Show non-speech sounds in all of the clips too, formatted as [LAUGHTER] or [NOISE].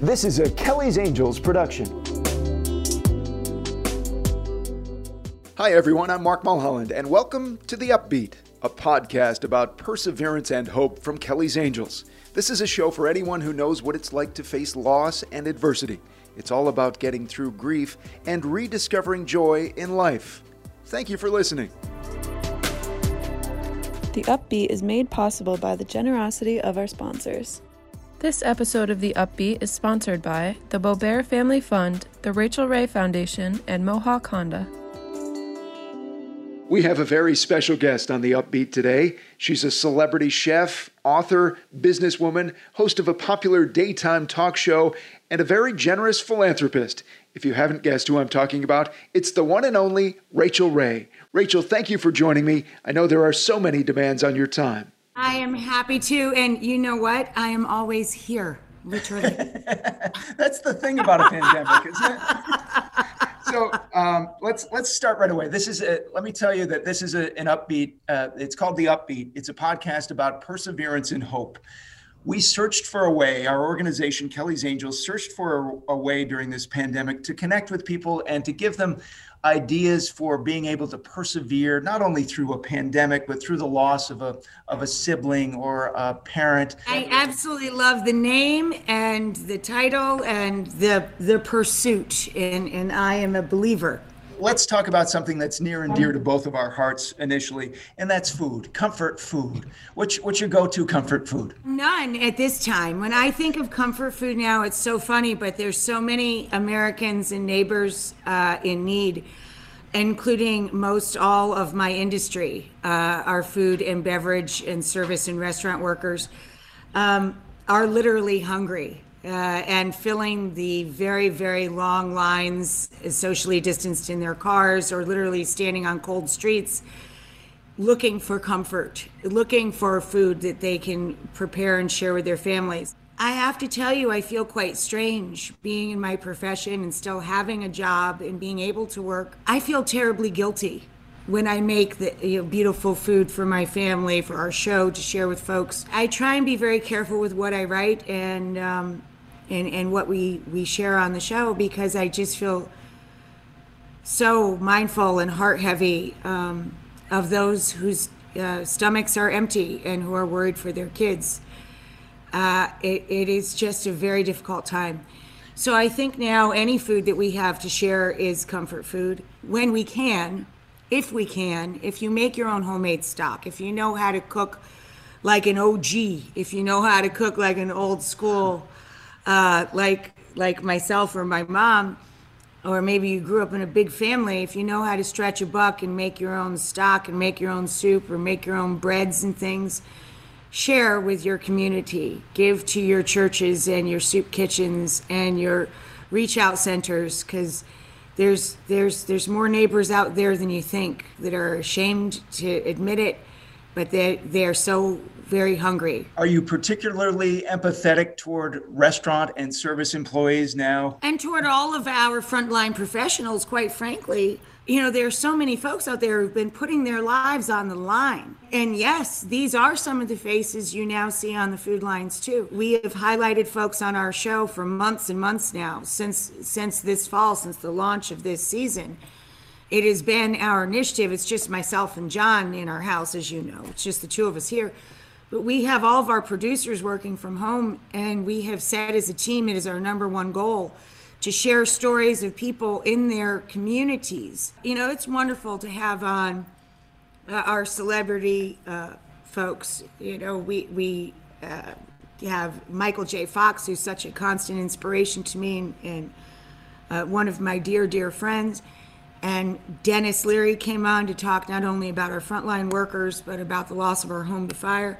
This is a Kelly's Angels production. Hi, everyone. I'm Mark Mulholland, and welcome to The Upbeat, a podcast about perseverance and hope from Kelly's Angels. This is a show for anyone who knows what it's like to face loss and adversity. It's all about getting through grief and rediscovering joy in life. Thank you for listening. The Upbeat is made possible by the generosity of our sponsors. This episode of The Upbeat is sponsored by the Boebert Family Fund, the Rachael Ray Foundation, and Mohawk Honda. We have a very special guest on The Upbeat today. She's a celebrity chef, author, businesswoman, host of a popular daytime talk show, and a very generous philanthropist. If you haven't guessed who I'm talking about, it's the one and only Rachael Ray. Rachael, thank you for joining me. I know there are so many demands on your time. I am happy to. And you know what? I am always here, literally. [LAUGHS] That's the thing about a pandemic, isn't it? so um, let's let's start right away. This is a, let me tell you that this is a, an upbeat. Uh, it's called the Upbeat. It's a podcast about perseverance and hope. We searched for a way. Our organization, Kelly's Angels, searched for a, a way during this pandemic to connect with people and to give them ideas for being able to persevere not only through a pandemic but through the loss of a of a sibling or a parent. I absolutely love the name and the title and the the pursuit and and i am a believer let's talk about something that's near and dear to both of our hearts initially, and that's food, comfort food. What's, what's your go to comfort food? None at this time. When I think of comfort food now, it's so funny, but there's so many Americans and neighbors uh, in need, including most all of my industry, uh, our food and beverage and service and restaurant workers, um, are literally hungry uh, and filling the very, very long lines, socially distanced in their cars, or literally standing on cold streets, looking for comfort, looking for food that they can prepare and share with their families. I have to tell you, I feel quite strange being in my profession and still having a job and being able to work. I feel terribly guilty when I make the you know, beautiful food for my family, for our show to share with folks. I try and be very careful with what I write and um, and and what we we share on the show because I just feel so mindful and heart heavy um, of those whose uh, stomachs are empty and who are worried for their kids. Uh, it, it is just a very difficult time. So I think now any food that we have to share is comfort food when we can, if we can, if you make your own homemade stock, if you know how to cook like an OG, if you know how to cook like an old school uh, like like myself or my mom, or maybe you grew up in a big family. If you know how to stretch a buck and make your own stock and make your own soup or make your own breads and things, share with your community. Give to your churches and your soup kitchens and your reach out centers because there's there's there's more neighbors out there than you think that are ashamed to admit it but they they're so very hungry. Are you particularly empathetic toward restaurant and service employees now? And toward all of our frontline professionals, quite frankly. You know, there are so many folks out there who've been putting their lives on the line. And yes, these are some of the faces you now see on the food lines too. We have highlighted folks on our show for months and months now, since since this fall, since the launch of this season it has been our initiative. It's just myself and John in our house, as you know. It's just the two of us here. But we have all of our producers working from home, and we have said as a team it is our number one goal to share stories of people in their communities. You know, it's wonderful to have on uh, our celebrity uh, folks. You know, we we uh, have Michael J. Fox, who's such a constant inspiration to me, and, and uh, one of my dear dear friends. And Denis Leary came on to talk not only about our frontline workers, but about the loss of our home to fire.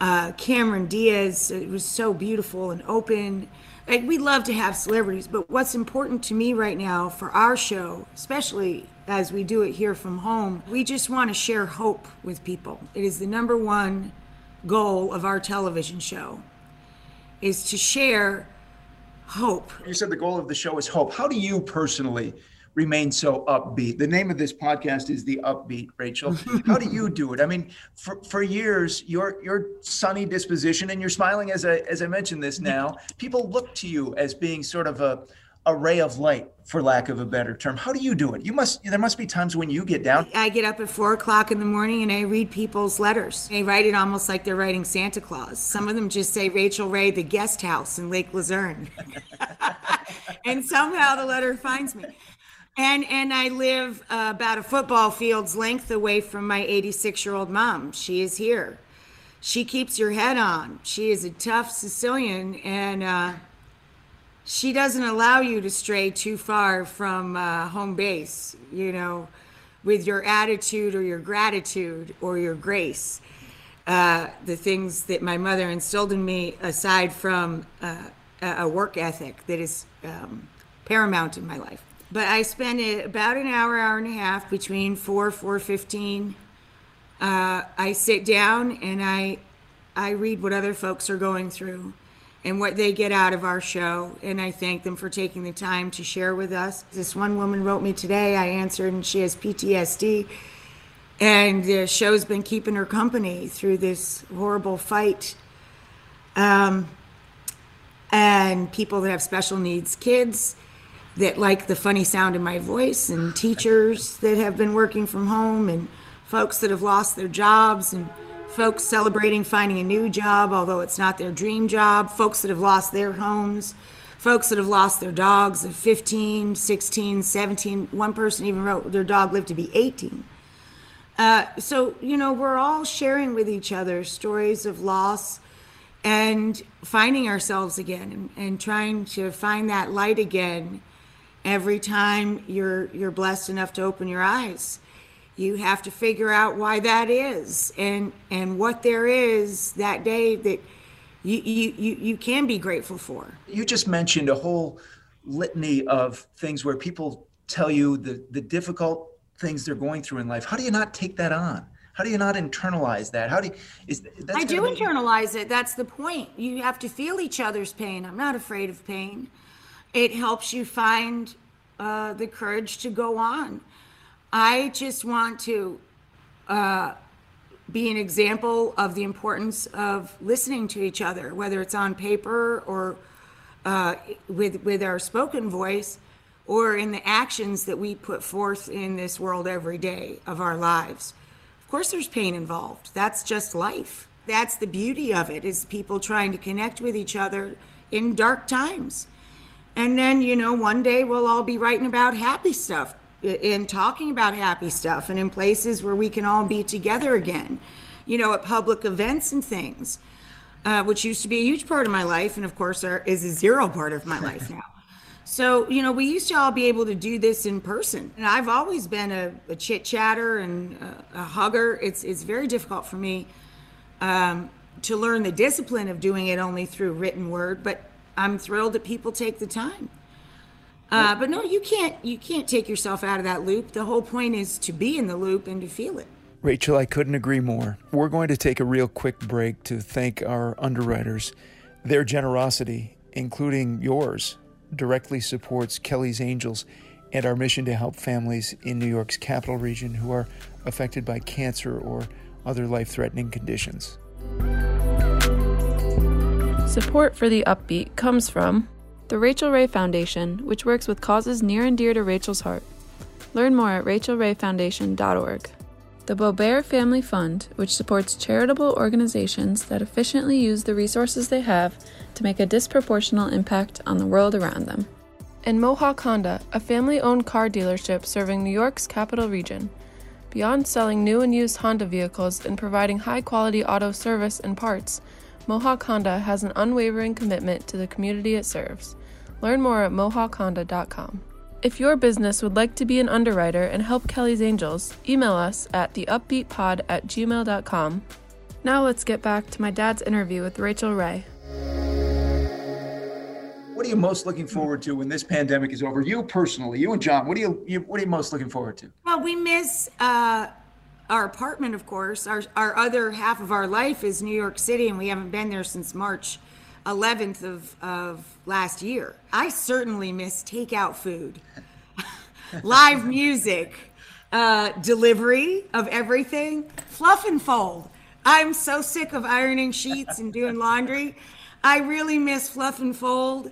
Uh, Cameron Diaz, it was so beautiful and open. Like, we love to have celebrities, but what's important to me right now for our show, especially as we do it here from home, we just want to share hope with people. It is the number one goal of our television show, is to share hope. You said the goal of the show is hope. How do you personally remain so upbeat? The name of this podcast is The Upbeat, Rachael. [LAUGHS] How do you do it? I mean, for, for years, your your sunny disposition and you're smiling as I as I mentioned this now, people look to you as being sort of a a ray of light, for lack of a better term. How do you do it? You must. There must be times when you get down. I get up at four o'clock in the morning and I read people's letters. They write it almost like they're writing Santa Claus. Some of them just say rachael Ray, the guest house in Lake Luzerne, [LAUGHS] and somehow the letter finds me. And and I live uh, about a football field's length away from my 86 year old mom. She is here. She keeps your head on. She is a tough Sicilian and. Uh, she doesn't allow you to stray too far from uh, home base, you know, with your attitude or your gratitude or your grace. Uh, the things that my mother instilled in me, aside from uh, a work ethic that is um, paramount in my life. But I spend about an hour, hour and a half between four, four fifteen. Uh, I sit down and I, I read what other folks are going through and what they get out of our show. And I thank them for taking the time to share with us. This one woman wrote me today. I answered, and she has PTSD. And the show's been keeping her company through this horrible fight. Um, and people that have special needs, kids that like the funny sound in my voice, and teachers that have been working from home, and folks that have lost their jobs, and folks celebrating finding a new job, although it's not their dream job, folks that have lost their homes, folks that have lost their dogs of 15, 16, 17. One person even wrote their dog lived to be 18. Uh, so, you know, we're all sharing with each other stories of loss and finding ourselves again and, and trying to find that light again every time you're you're blessed enough to open your eyes. You have to figure out why that is and and what there is that day that you you you, you can be grateful for. You just mentioned a whole litany of things where people tell you the the difficult things they're going through in life. How do you not take that on? How do you not internalize that? How do you is i do internalize it. That's the point. You have to feel each other's pain. I'm not afraid of pain it helps you find uh, the courage to go on I just want to uh, be an example of the importance of listening to each other, whether it's on paper or uh, with with our spoken voice, or in the actions that we put forth in this world every day of our lives. Of course, there's pain involved. That's just life. That's the beauty of it: is people trying to connect with each other in dark times. And then, you know, one day we'll all be writing about happy stuff and talking about happy stuff and in places where we can all be together again, you know, at public events and things, uh, which used to be a huge part of my life. And of course, are, is a zero part of my life [LAUGHS] now. So, you know, we used to all be able to do this in person. And I've always been a, a chit chatter and a, a, hugger. It's, it's very difficult for me um, to learn the discipline of doing it only through written word, but I'm thrilled that people take the time. Uh, but no, you can't. You can't take yourself out of that loop. The whole point is to be in the loop and to feel it. Rachael, I couldn't agree more. We're going to take a real quick break to thank our underwriters. Their generosity, including yours, directly supports Kelly's Angels and our mission to help families in New York's capital region who are affected by cancer or other life threatening conditions. Support for the upbeat comes from the Rachael Ray Foundation, which works with causes near and dear to Rachael's heart. Learn more at rachaelrayfoundation.org. The Bober Family Fund, which supports charitable organizations that efficiently use the resources they have to make a disproportionate impact on the world around them. And Mohawk Honda, a family owned car dealership serving New York's capital region. Beyond selling new and used Honda vehicles and providing high quality auto service and parts, Mohawk Honda has an unwavering commitment to the community it serves. Learn more at mohawkhonda.com. If your business would like to be an underwriter and help Kelly's Angels, email us at theupbeatpod at gmail.com. Now let's get back to my dad's interview with Rachael Ray. What are you most looking forward to when this pandemic is over? You personally, you and John, what are you, you what are you most looking forward to? Well, we miss uh, our apartment, of course. Our our other half of our life is New York City, and we haven't been there since March 11th of, of last year. I certainly miss takeout food. [LAUGHS] live music, uh, delivery of everything, fluff and fold. I'm so sick of ironing sheets and doing laundry. I really miss fluff and fold.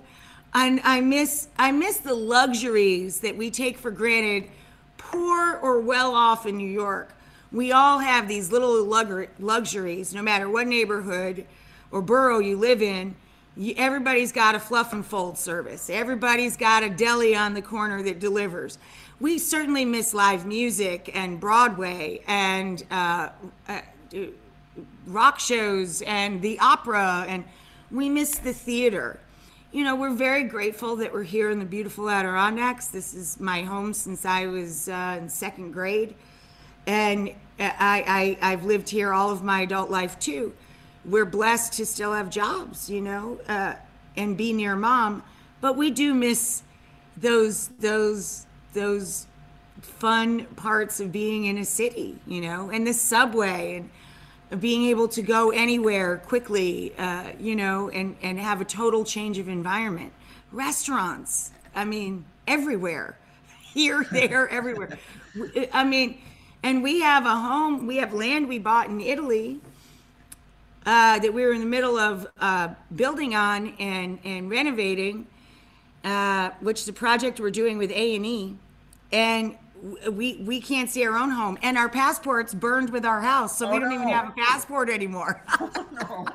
And I miss I miss the luxuries that we take for granted, poor or well off in New York. We all have these little luxuries, no matter what neighborhood or borough you live in. Everybody's got a fluff and fold service. Everybody's got a deli on the corner that delivers. We certainly miss live music and Broadway and uh, uh, rock shows and the opera, and we miss the theater. You know, we're very grateful that we're here in the beautiful Adirondacks. This is my home since I was uh, in second grade, and I, I I've lived here all of my adult life too we're blessed to still have jobs, you know, uh, and be near mom. But we do miss those those those fun parts of being in a city, you know, and the subway and being able to go anywhere quickly, uh, you know, and and have a total change of environment. Restaurants, I mean, everywhere, [LAUGHS] here, there, everywhere. I mean, and we have a home, we have land we bought in Italy uh, that we were in the middle of uh, building on and, and renovating, uh, which is a project we're doing with A and E, and we we can't see our own home, and our passports burned with our house, so oh, we don't no. even have a passport anymore. oh, [LAUGHS] [LAUGHS] no.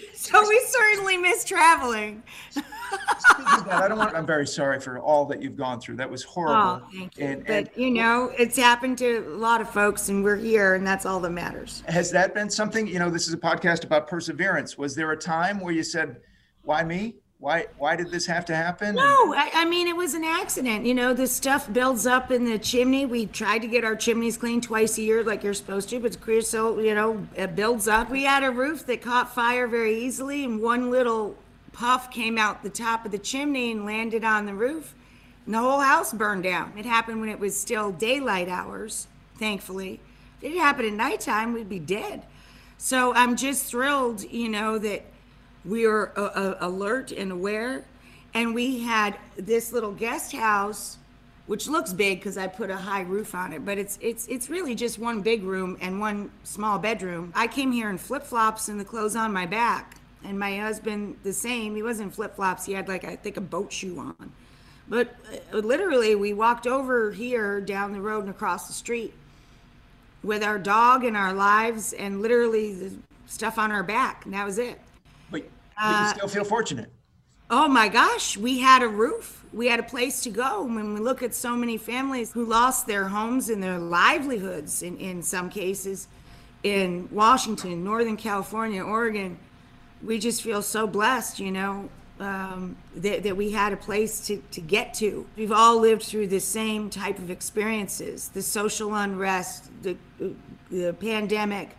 [LAUGHS] so we certainly miss traveling. I don't want. I'm very sorry for all that you've gone through. That was horrible. Oh, thank you. And, but and, you know, it's happened to a lot of folks, and we're here, and that's all that matters. Has that been something? You know, this is a podcast about perseverance. Was there a time where you said, "Why me? Why why did this have to happen? No I, I, mean it was an accident. You know this stuff builds up in the chimney. We tried to get our chimneys cleaned twice a year like you're supposed to but creosote you know it builds up. We had a roof that caught fire very easily and one little puff came out the top of the chimney and landed on the roof and the whole house burned down. It happened when it was still daylight hours thankfully. If it happened at nighttime we'd be dead. So i'm just thrilled you know that we were uh, uh, alert and aware. And we had this little guest house, which looks big because I put a high roof on it, but it's it's it's really just one big room and one small bedroom. I came here in flip flops and the clothes on my back, and my husband the same. He wasn't flip flops. He had like I think a boat shoe on. But uh, literally, we walked over here down the road and across the street with our dog and our lives, and literally the stuff on our back, and that was it. But you uh, still feel fortunate. Oh my gosh, we had a roof. We had a place to go. When we look at so many families who lost their homes and their livelihoods in, in some cases in Washington, Northern California, Oregon, we just feel so blessed, you know, um, that, that we had a place to, to get to. We've all lived through the same type of experiences the social unrest, the, the pandemic,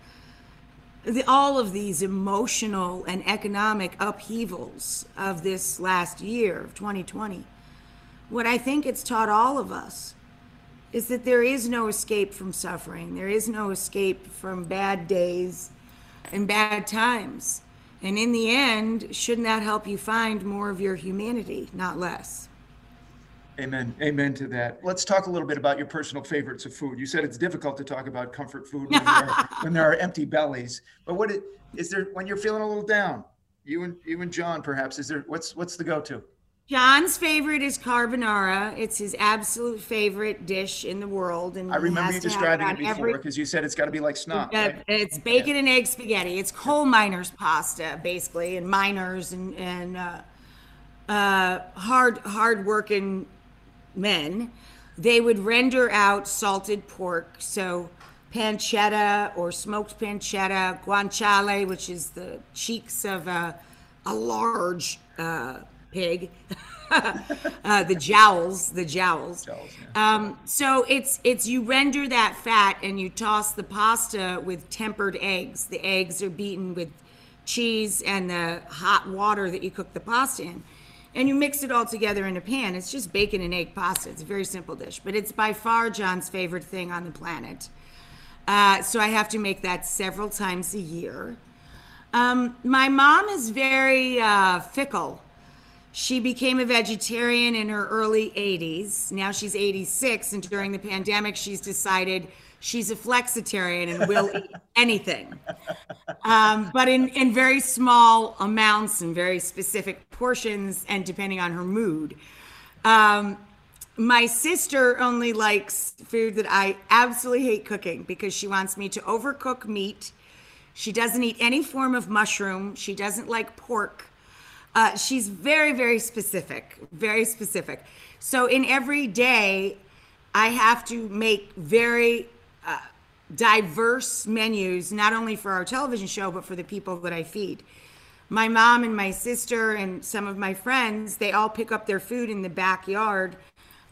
the, all of these emotional and economic upheavals of this last year of 2020, what I think it's taught all of us is that there is no escape from suffering. There is no escape from bad days and bad times. And in the end, shouldn't that help you find more of your humanity, not less? Amen. Amen to that. Let's talk a little bit about your personal favorites of food. You said it's difficult to talk about comfort food when, there, are, [LAUGHS] when there are empty bellies. But what is there when you're feeling a little down? You and you and John, perhaps, is there what's what's the go-to? John's favorite is carbonara. It's his absolute favorite dish in the world, and I remember you describing it before because you said it's got to be like snot. Right? It's bacon yeah. and egg spaghetti. It's coal miners pasta, basically, and miners and and uh, uh, hard hard working men, they would render out salted pork. So pancetta or smoked pancetta, guanciale, which is the cheeks of a, a large uh, pig, [LAUGHS] uh, the jowls, the jowls. jowls yeah. um, so it's it's you render that fat and you toss the pasta with tempered eggs. The eggs are beaten with cheese and the hot water that you cook the pasta in and you mix it all together in a pan. It's just bacon and egg pasta. It's a very simple dish, but it's by far John's favorite thing on the planet. Uh, so I have to make that several times a year. Um, my mom is very uh, fickle. She became a vegetarian in her early 80s. Now she's 86, and during the pandemic, she's decided she's a flexitarian and will eat [LAUGHS] anything, um, but in, in very small amounts and very specific portions, and depending on her mood. Um, my sister only likes food that I absolutely hate cooking because she wants me to overcook meat. She doesn't eat any form of mushroom. She doesn't like pork. Uh, she's very, very specific, very specific. So in every day, I have to make very uh, diverse menus, not only for our television show, but for the people that I feed. My mom and my sister and some of my friends, they all pick up their food in the backyard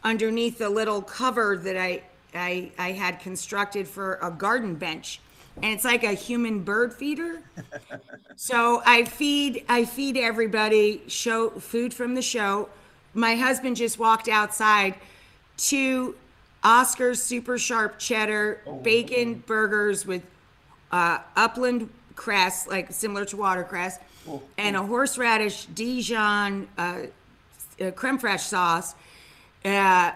underneath a little cover that I, I, I had constructed for a garden bench and it's like a human bird feeder. [LAUGHS] so I feed I feed everybody show food from the show. My husband just walked outside to Oscar's super sharp cheddar bacon burgers with uh, upland cress, like similar to watercress, and a horseradish Dijon uh, uh, creme fraiche sauce, uh,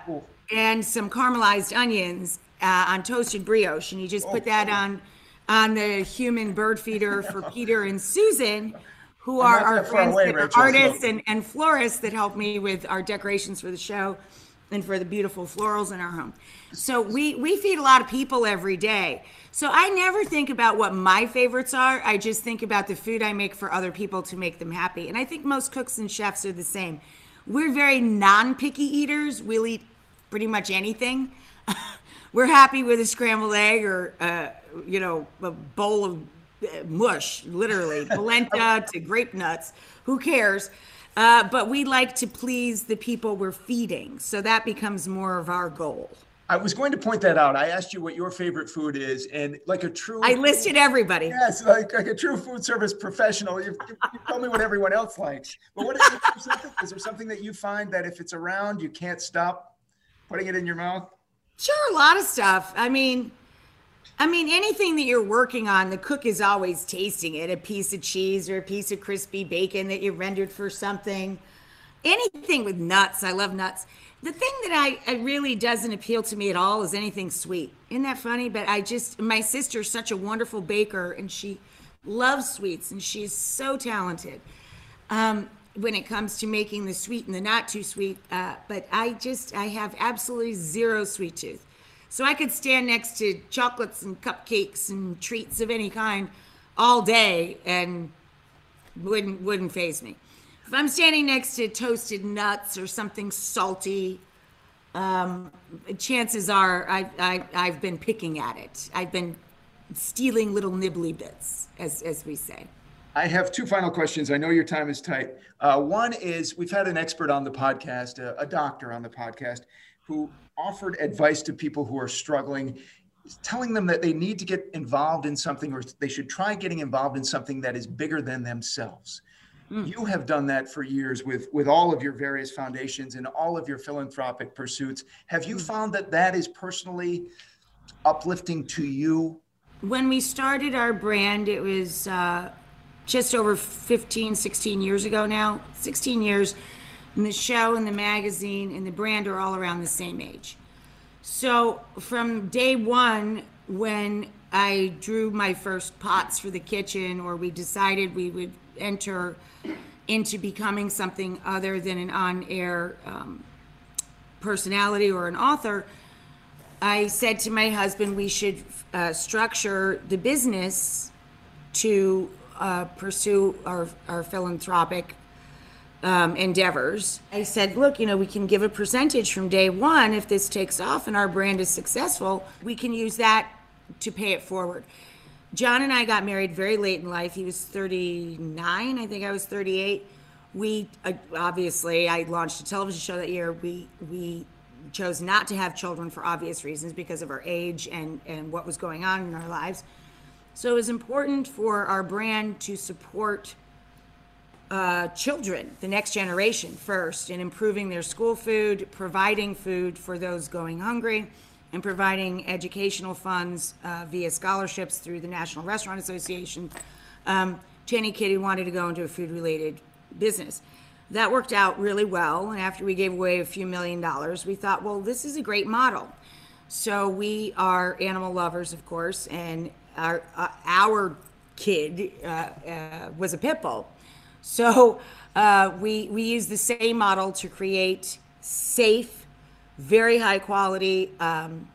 and some caramelized onions uh, on toasted brioche. And you just put that on on the human bird feeder [LAUGHS] for Peter and Susan, who I'm are our friends away, that are Rachael, so- artists and, and florists that help me with our decorations for the show and for the beautiful florals in our home. So we we feed a lot of people every day. So I never think about what my favorites are. I just think about the food I make for other people to make them happy. And I think most cooks and chefs are the same. We're very non-picky eaters. We'll eat pretty much anything. [LAUGHS] We're happy with a scrambled egg or uh, you know a bowl of uh, mush, literally [LAUGHS] polenta to grape nuts. Who cares? Uh, but we like to please the people we're feeding, so that becomes more of our goal. I was going to point that out. I asked you what your favorite food is, and like a true I listed everybody. Yes, like, like a true food service professional, you, you, you tell me what everyone else likes. But what is, is, there there something that you find that if it's around, you can't stop putting it in your mouth? Sure, a lot of stuff. I mean, I mean, anything that you're working on, the cook is always tasting it. A piece of cheese or a piece of crispy bacon that you rendered for something. Anything with nuts. I love nuts. The thing that I, I really doesn't appeal to me at all is anything sweet. Isn't that funny? But I just, my sister's such a wonderful baker and she loves sweets and she's so talented. Um, when it comes to making the sweet and the not too sweet. Uh, but I just, I have absolutely zero sweet tooth. So I could stand next to chocolates and cupcakes and treats of any kind all day and wouldn't wouldn't faze me. If I'm standing next to toasted nuts or something salty, um, chances are I, I, I've been picking at it. I've been stealing little nibbly bits, as, as we say. I have two final questions. I know your time is tight. Uh, one is we've had an expert on the podcast, a, a doctor on the podcast, who offered advice to people who are struggling, telling them that they need to get involved in something or they should try getting involved in something that is bigger than themselves. You have done that for years with, with all of your various foundations and all of your philanthropic pursuits. Have you found that that is personally uplifting to you? When we started our brand, it was uh, just over 15, 16 years ago now. 16 years. And the show and the magazine and the brand are all around the same age. So from day one, when I drew my first pots for the kitchen, or we decided we would enter into becoming something other than an on air um, personality or an author, I said to my husband, we should uh, structure the business to uh, pursue our, our philanthropic um, endeavors. I said, look, you know, we can give a percentage from day one. If this takes off and our brand is successful, we can use that to pay it forward. John and I got married very late in life. He was 39, I think I was 38. We uh, obviously, I launched a television show that year. We we chose not to have children for obvious reasons because of our age and and what was going on in our lives. So it was important for our brand to support uh, children, the next generation first, in improving their school food, providing food for those going hungry, and providing educational funds uh, via scholarships through the National Restaurant Association. Um, Jenny Kitty wanted to go into a food related business. that worked out really well. And after we gave away a few million dollars, we thought, well, this is a great model. So we are animal lovers, of course, and our uh, our kid uh, uh, was a pit bull. So uh, we we use the same model to create safe, very high quality um,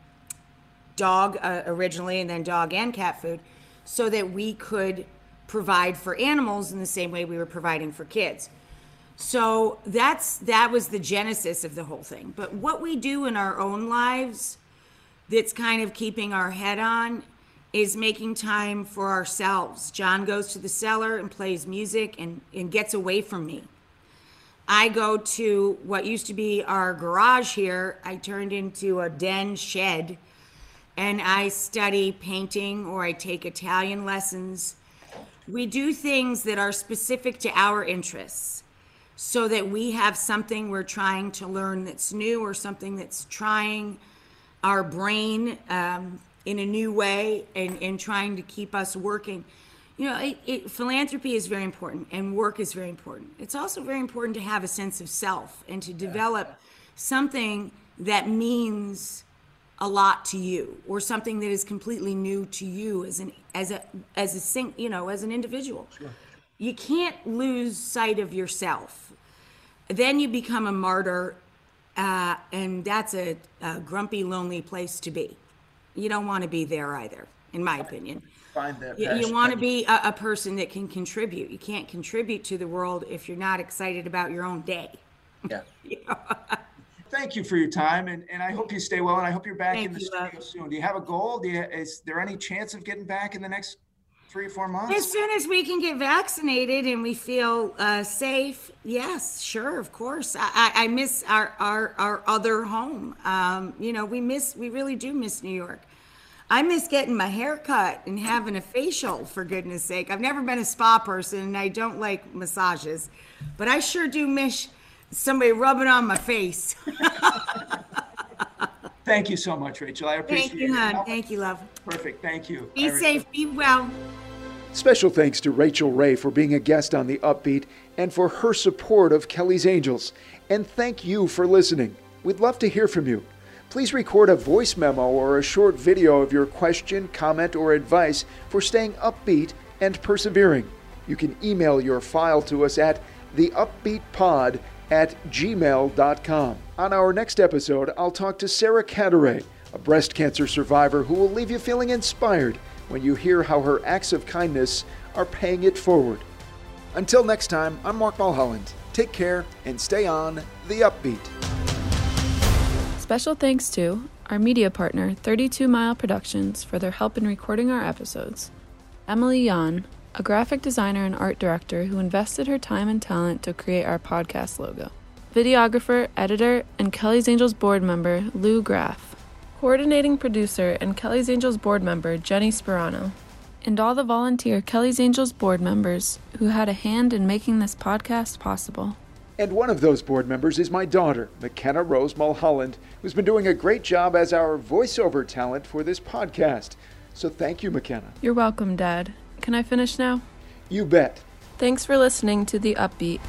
dog uh, originally, and then dog and cat food, so that we could provide for animals in the same way we were providing for kids. So that's that was the genesis of the whole thing. But what we do in our own lives that's kind of keeping our head on is making time for ourselves. John goes to the cellar and plays music and, and gets away from me. I go to what used to be our garage here, I turned into a den shed, and I study painting or I take Italian lessons. We do things that are specific to our interests so that we have something we're trying to learn that's new or something that's trying our brain um, in a new way and, and trying to keep us working. You know, it, it, philanthropy is very important and work is very important. It's also very important to have a sense of self and to develop something that means a lot to you or something that is completely new to you as an as a as a sing, you know as an individual sure. you can't lose sight of yourself then you become a martyr uh, and that's a, a, grumpy, lonely place to be. You don't want to be there either, in my opinion. Find that. You, you want to be a, a, person that can contribute. You can't contribute to the world if you're not excited about your own day. Yeah. [LAUGHS] you know? Thank you for your time, and, and I hope you stay well, and I hope you're back Thank in the you, studio love. soon. Do you have a goal? Do you, is there any chance of getting back in the next three or four months? As soon as we can get vaccinated and we feel uh, safe, yes, sure, of course. I, I, I miss our, our, our other home. Um, you know, we miss, we really do miss New York. I miss getting my hair cut and having a facial, for goodness sake. I've never been a spa person and I don't like massages, but I sure do miss somebody rubbing on my face. [LAUGHS] Thank you so much, Rachael. I appreciate it. Thank you, hon. Thank you, love. Perfect. Thank you. Be I- safe, be well. Special thanks to Rachael Ray for being a guest on The Upbeat and for her support of Kelly's Angels. And thank you for listening. We'd love to hear from you. Please record a voice memo or a short video of your question, comment, or advice for staying upbeat and persevering. You can email your file to us at theupbeatpod at gmail.com. On our next episode, I'll talk to Sarah Cadaret, a breast cancer survivor who will leave you feeling inspired when you hear how her acts of kindness are paying it forward. Until next time, I'm Mark Mulholland. Take care and stay on the upbeat. Special thanks to our media partner, 32 Mile Productions, for their help in recording our episodes. Emily Yan, a graphic designer and art director who invested her time and talent to create our podcast logo. Videographer, editor, and Kelly's Angels board member, Lou Graff. Coordinating producer and Kelly's Angels board member, Jenny Sperano. And all the volunteer Kelly's Angels board members who had a hand in making this podcast possible. And one of those board members is my daughter, McKenna Rose Mulholland, who's been doing a great job as our voiceover talent for this podcast. So thank you, McKenna. You're welcome, Dad. Can I finish now? You bet. Thanks for listening to The Upbeat.